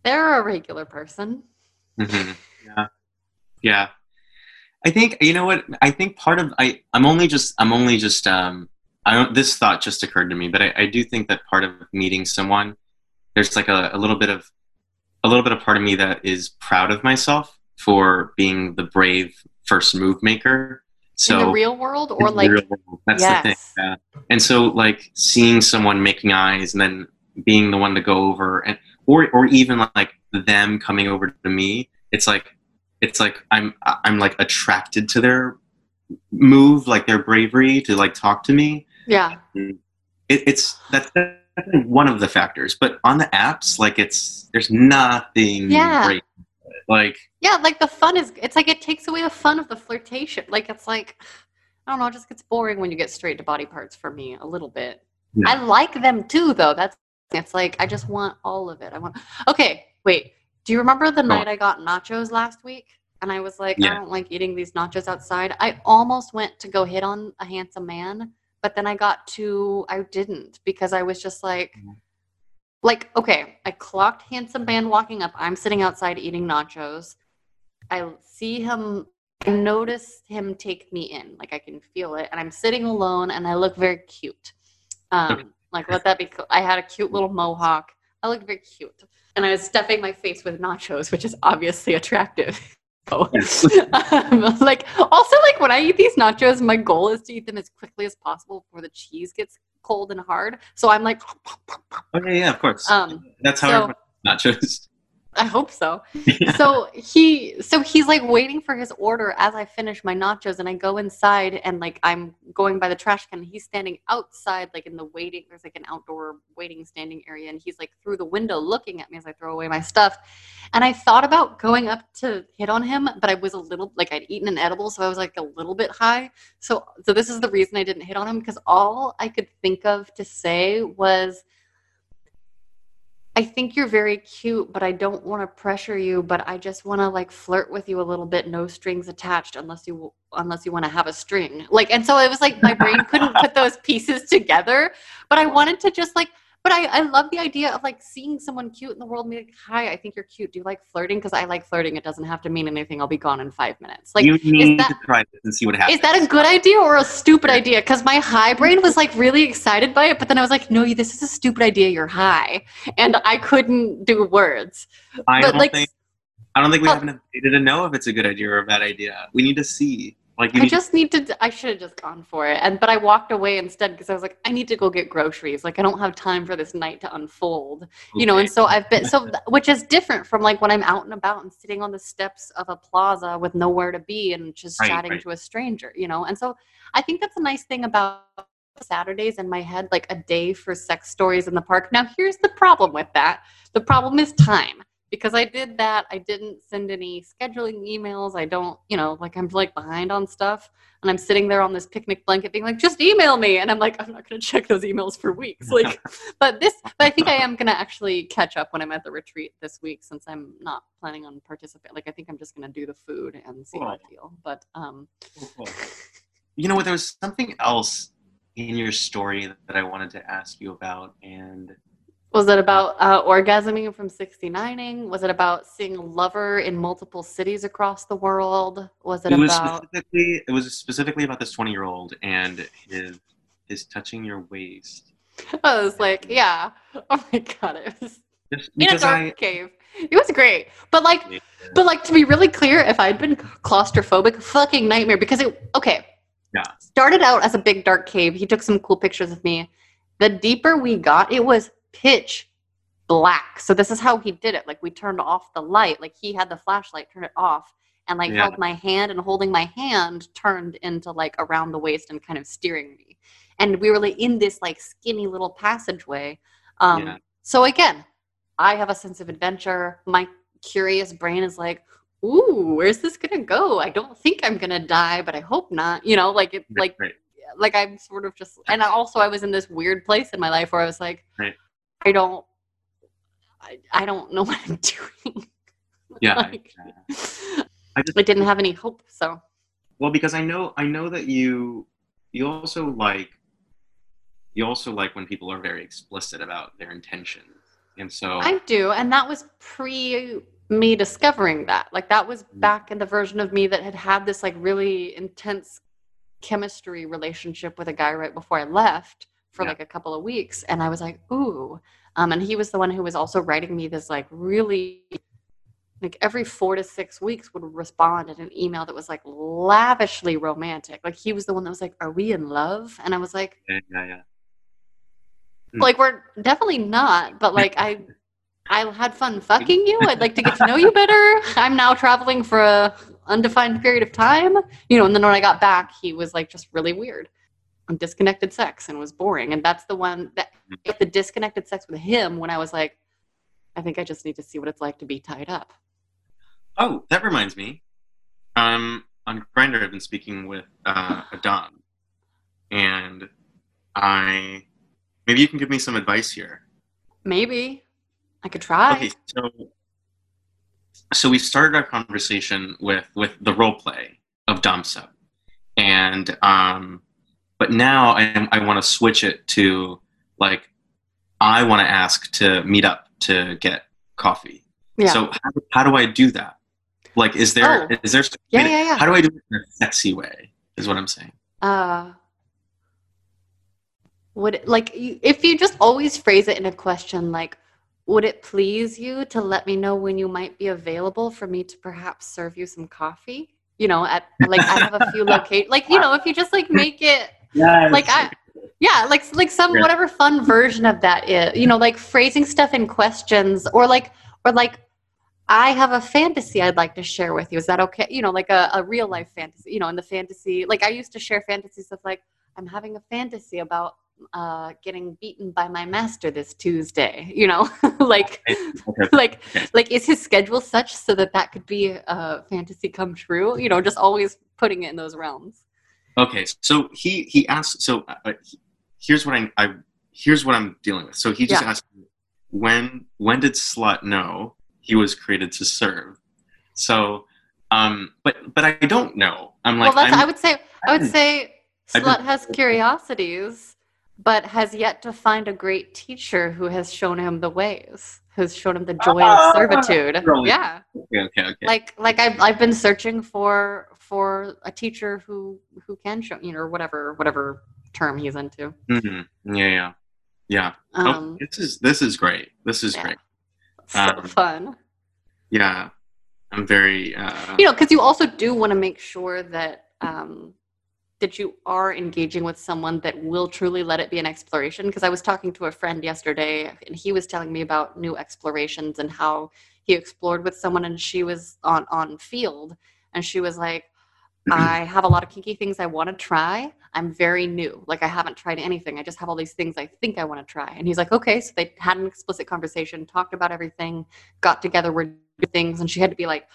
they're a regular person. Mhm. Yeah. Yeah. I think you know what I think part of I I'm only just I'm only just um I don't this thought just occurred to me, but I, I do think that part of meeting someone there's like a, a little bit of a little bit of part of me that is proud of myself for being the brave first move maker. So in the real world or like world. that's the thing. Yeah. And so like seeing someone making eyes and then being the one to go over and or or even like them coming over to me, it's like it's like I'm I'm like attracted to their move, like their bravery to like talk to me. Yeah. It, it's that's one of the factors. But on the apps, like it's there's nothing Yeah. great. Like Yeah, like the fun is it's like it takes away the fun of the flirtation. Like it's like I don't know, it just gets boring when you get straight to body parts for me a little bit. Yeah. I like them too though. That's it's like I just want all of it. I want Okay, wait. Do you remember the Go night. I got nachos last week? And I was like, Yeah. I don't like eating these nachos outside. I almost went to go hit on a handsome man, but then I got to I didn't because I was just like Mhm. Like okay, I clocked handsome man walking up. I'm sitting outside eating nachos. I see him I notice him take me in. Like I can feel it. And I'm sitting alone and I look very cute. Um like let that be co- I had a cute little mohawk. I looked very cute. And I was stuffing my face with nachos, which is obviously attractive. So, um, like also like when I eat these nachos, my goal is to eat them as quickly as possible before the cheese gets cold and hard. So I'm like okay, yeah, of course. um that's how so- nachos. I hope so. so he so he's like waiting for his order as I finish my nachos and I go inside and like I'm going by the trash can. He's standing outside like in the waiting there's like an outdoor waiting standing area and he's like through the window looking at me as I throw away my stuff. And I thought about going up to hit on him, but I was a little like I'd eaten an edible so I was like a little bit high. So so this is the reason I didn't hit on him because all I could think of to say was I think you're very cute, but I don't want to pressure you, but I just want to like flirt with you a little bit, no strings attached unless you unless you want to have a string. Like and so it was like my brain couldn't put those pieces together, but I wanted to just like but I, I love the idea of like seeing someone cute in the world and be like, hi, I think you're cute. Do you like flirting? Because I like flirting. It doesn't have to mean anything. I'll be gone in five minutes. Like you need that- to try this and see what happens. is that a good idea or a stupid idea? Because my high brain was like really excited by it, but then I was like, no, this is a stupid idea. You're high. And I couldn't do words. I but don't like, think I don't think we uh Oh. have enough data to know if it's a good idea or a bad idea. We need to see. Like you I just need to, I should have just gone for it. And, but I walked away instead because I was like, I need to go get groceries. Like, I don't have time for this night to unfold, you know? And so I've been, so, which is different from like when I'm out and about and sitting on the steps of a plaza with nowhere to be and just Right, chatting right. to a stranger, you know? And so I think that's a nice thing about Saturdays in my head, like a day for sex stories in the park. Now, here's the problem with that the problem is time. Because I did that, I didn't send any scheduling emails. I don't, you know, like I'm like behind on stuff, and I'm sitting there on this picnic blanket, being like, "Just email me," and I'm like, I'm not going to check those emails for weeks. Like, but this, but I think I am going to actually catch up when I'm at the retreat this week, since I'm not planning on participating. Like, I think I'm just going to do the food and see how I feel. But um, you know what? There was something else in your story that I wanted to ask you about, and Was it about uh, orgasming from 69ing? Was it about seeing a lover in multiple cities across the world? Was it, it was about specifically it was specifically about this twenty year old and his his touching your waist. I was like, yeah. Oh my god, it was Just in a dark I cave. It was great. But like but like to be really clear, if I'd been claustrophobic, fucking nightmare because it okay. Yeah. Started out as a big dark cave. He took some cool pictures of me. The deeper we got, it was pitch black. So this is how he did it. Like we turned off the light. Like he had the flashlight, turned it off, and like Yeah. held my hand and holding my hand turned into like around the waist and kind of steering me. And we were like in this like skinny little passageway. Um Yeah. so again, I have a sense of adventure. My curious brain is like, ooh, where's this gonna go? I don't think I'm gonna die, but I hope not. You know, like it like Right. like I'm sort of just and I also I was in this weird place in my life where I was like, Right. I don't I, I don't know what I'm doing. Yeah. Like, I just I didn't have any hope. So Well, because I know I know that you you also like you also like when people are very explicit about their intentions. And so I do, and that was pre me discovering that. Like that was Mm. back in the version of me that had had this like really intense chemistry relationship with a guy right before I left for Yeah. like a couple of weeks, and I was like, ooh. Um, and he was the one who was also writing me this like really like every four to six weeks would respond in an email that was like lavishly romantic. Like he was the one that was like, "Are we in love?" And I was like, yeah, yeah, yeah. Mm. like we're definitely not but like i i had fun fucking you i'd like to get to know you better i'm now traveling for a undefined period of time you know and then when i got back he was like just really weird and disconnected sex and was boring and that's the one that the disconnected sex with him when i was like i think i just need to see what it's like to be tied up Oh, that reminds me. Um on Grindr I've been speaking with uh a Dom. And I maybe you can give me some advice here. maybe i could try Okay, so so we started our conversation with with the role play of Domsub, and um, but now I I want to switch it to like I want to ask to meet up to get coffee. yeah So how, how do I do that? Like, is there Oh. is there Yeah, yeah, yeah. How do I do it in a sexy way? Is what I'm saying. uh would it, like if you just always phrase it in a question like would it please you to let me know when you might be available for me to perhaps serve you some coffee you know at like i have a few locate like you know if you just like make it Yeah. like i yeah like like some Yeah. whatever fun version of that is you know like phrasing stuff in questions or like or like i have a fantasy i'd like to share with you. Is that okay? You know like a, a real life fantasy you know in the fantasy like i used to share fantasies of like i'm having a fantasy about uh getting beaten by my master this tuesday you know? Like Okay. like like is his schedule such so that that could be a fantasy come true? You know just always putting it in those realms Okay, so he he asked. So uh, uh, here's what I, I here's what I'm dealing with. So he just Yeah. asked when when did slut know he was created to serve? So, um, but but I don't know. I'm like well that's I'm, i would say i would say slut been- has curiosities but has yet to find a great teacher who has shown him the ways who's shown him the joy Ah, of servitude really? yeah okay, okay, okay. like like I've, I've been searching for for a teacher who who can show you know or whatever whatever term he's into Mhm. Yeah, yeah, yeah. oh, um this is this is great. This is yeah. great. so um, fun Yeah, I'm very. Uh, you know because you also do want to make sure that um that you are engaging with someone that will truly let it be an exploration? Because i was talking to a friend yesterday and he was telling me about new explorations and how he explored with someone and she was on on Feeld and she was like i have a lot of kinky things i want to try. I'm very new. Like i haven't tried anything. I just have all these things i think i want to try. And he's like okay. So they had an explicit conversation talked about everything got together were doing things and she had to be like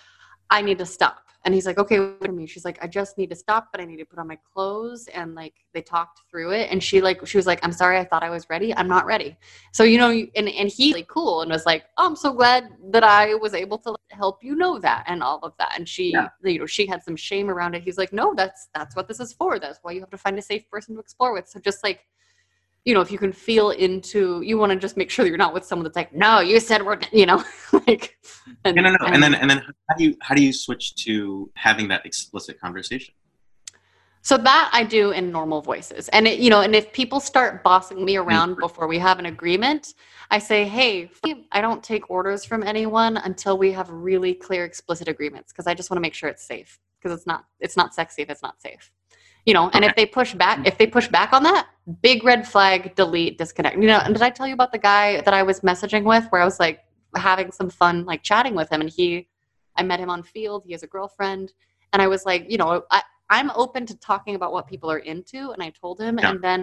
I need to stop. And he's like, okay, wait for me. She's like, I just need to stop, but I need to put on my clothes. And like, they talked through it. And she like, she was like, I'm sorry, I thought I was ready. I'm not ready. So, you know, and, and he like cool and was like, oh, I'm so glad that I was able to help you know that and all of that. And she, Yeah. you know, she had some shame around it. He's like, no, that's, that's what this is for. That's why you have to find a safe person to explore with. So just like, you know, if you can feel into, you want to just make sure that you're not with someone that's like, no, you said we're, you know, like, and, no, no, no. And then and then how do you how do you switch to having that explicit conversation? So that I do in normal voices. And it, you know, and if people start bossing me mm-hmm. around before we have an agreement, I say, "Hey, I don't take orders from anyone until we have really clear explicit agreements because I just want to make sure it's safe because it's not it's not sexy if it's not safe." You know and Okay. if they push back if they push back on that big red flag delete disconnect. You know and did i tell you about the guy that i was messaging with where i was like having some fun like chatting with him and he i met him on Feeld he has a girlfriend and i was like you know I, i'm open to talking about what people are into and i told him Yeah. and then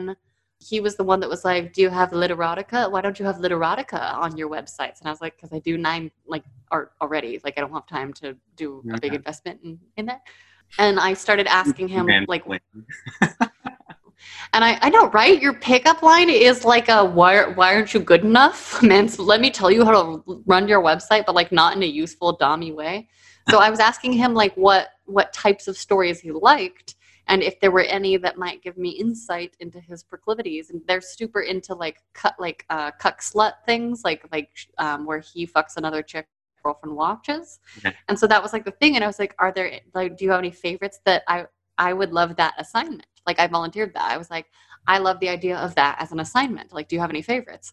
he was the one that was like do you have literotica why don't you have literotica on your websites? And i was like because i do nine like art already like i don't have time to do a big investment in, in that and i started asking him Man, like and I, I know, right? Your pickup line is like a why, why aren't you good enough? Man, so let me tell you how to run your website, but like not in a useful, dummy way. So I was asking him like what what types of stories he liked and if there were any that might give me insight into his proclivities. And they're super into like cut like uh cuck slut things, like like um where he fucks another chick girlfriend watches. And so that was like the thing. And I was like, are there like do you have any favorites that I I would love that assignment. Like I volunteered that. I was like, I love the idea of that as an assignment. Like, do you have any favorites?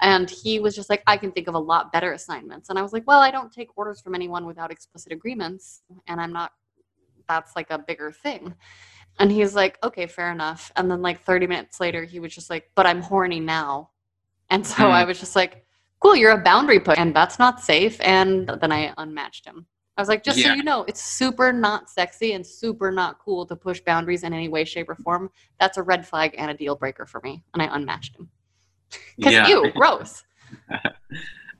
And he was just like, I can think of a lot better assignments. And I was like, well, I don't take orders from anyone without explicit agreements. And I'm not, that's like a bigger thing. And he's like, okay, fair enough. And then like 30 minutes later, he was just like, but I'm horny now. And so Hmm. I was just like, cool, you're a boundary push and that's not safe. And then I unmatched him. I was like, just so you know, it's super not sexy and super not cool to push boundaries in any way, shape, or form. That's a red flag and a deal breaker for me. And I unmatched him. Because yeah. ew, gross.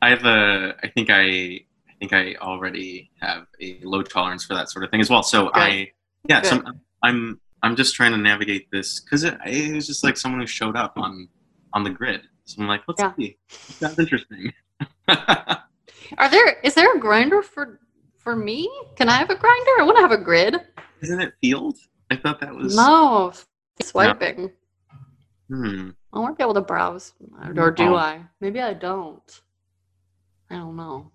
I have a. I think I. I think I already have a low tolerance for that sort of thing as well. So I. Yeah. So I'm- I'm. I'm just trying to navigate this because it, it was just like someone who showed up on on the grid. So I'm like, let's Yeah. see. That's interesting. Are there is there a Grindr for for me? Can I have a Grindr? I want to have a grid. Isn't it Feeld? I thought that was. No, swiping. Hmm. I won't be able to browse, or do Oh. I? Maybe I don't. I don't know.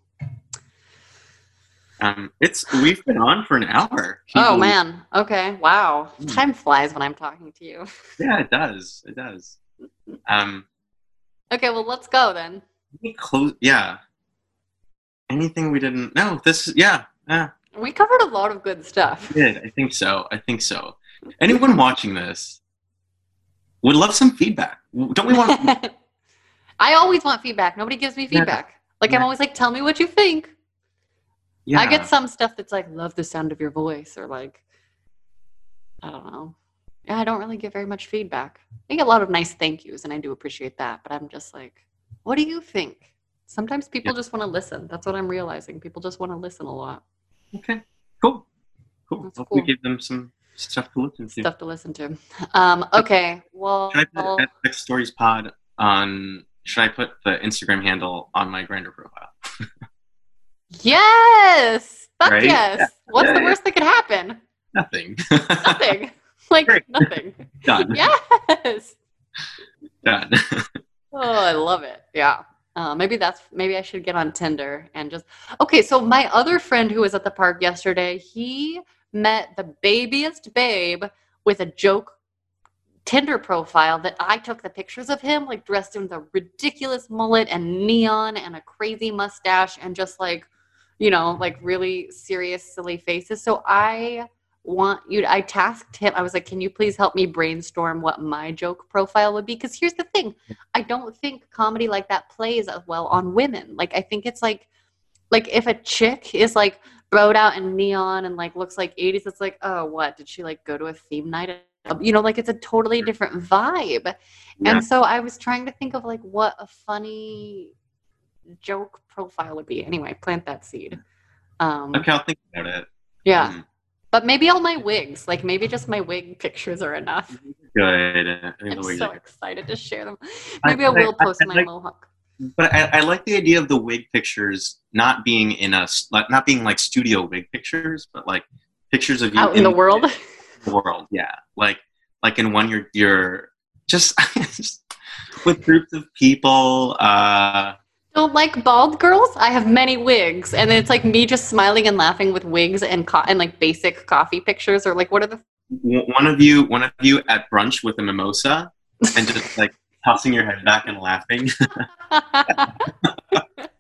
Um. It's. We've been on for an hour. Can Oh man. Okay. Wow. Hmm. Time flies when I'm talking to you. Yeah, it does. It does. Um. Okay. Well, let's go then. we Close. Yeah. Anything we didn't. No. This. Yeah. Yeah. We covered a lot of good stuff. did. I think so. I think so. Anyone watching this would love some feedback. Don't we want? I always want feedback. Nobody gives me Yeah. feedback. Like I'm always like, tell me what you think. Yeah. I get some stuff that's like, love the sound of your voice, or like, I don't know. Yeah, I don't really get very much feedback. I get a lot of nice thank yous, and I do appreciate that. But I'm just like, what do you think? Sometimes people Yeah. just want to listen. That's what I'm realizing. People just want to listen a lot. Okay. Cool. Cool. That's Hope we cool. give them some stuff to listen to. Stuff to listen to. Um, okay. Well, Should I put X Stories Pod on? Should I put the Instagram handle on my Grindr profile? yes. Fuck Right? yes. Yeah. What's Yeah, the worst that could happen? Nothing. Nothing. like Great. nothing. Done. Yes. Done. Oh, I love it. Yeah. Uh, maybe that's maybe I should get on Tinder and just okay. So my other friend who was at the park yesterday, he met the babiest babe with a joke Tinder profile that I took the pictures of him like dressed in with a ridiculous mullet and neon and a crazy mustache and just like you know like really serious silly faces. So I want you to, I tasked him I was like can you please help me brainstorm what my joke profile would be because here's the thing I don't think comedy like that plays as well on women. Like I think it's like like if a chick is like broed out in neon and like looks like 80s, it's like, oh what? Did she like go to a theme night? You know, like it's a totally different vibe. Yeah. And so I was trying to think of like what a funny joke profile would be. Anyway, plant that seed. Um okay, I'll think about it. yeah. Mm, But maybe all my wigs, like maybe just my wig pictures are enough. Good. I I'm so excited to share them. Maybe I, I- will I- post I my like- mohawk. But I, I like the idea of the wig pictures not being in a not being like studio wig pictures, but like pictures of you Out in the world. the world. Yeah, like like in one you're you're just, just with groups of people. Uh, Don't like bald girls? I have many wigs, and then it's like me just smiling and laughing with wigs and co- and like basic coffee pictures, or like what are the one of you one of you at brunch with a mimosa and just like tossing your head back and laughing.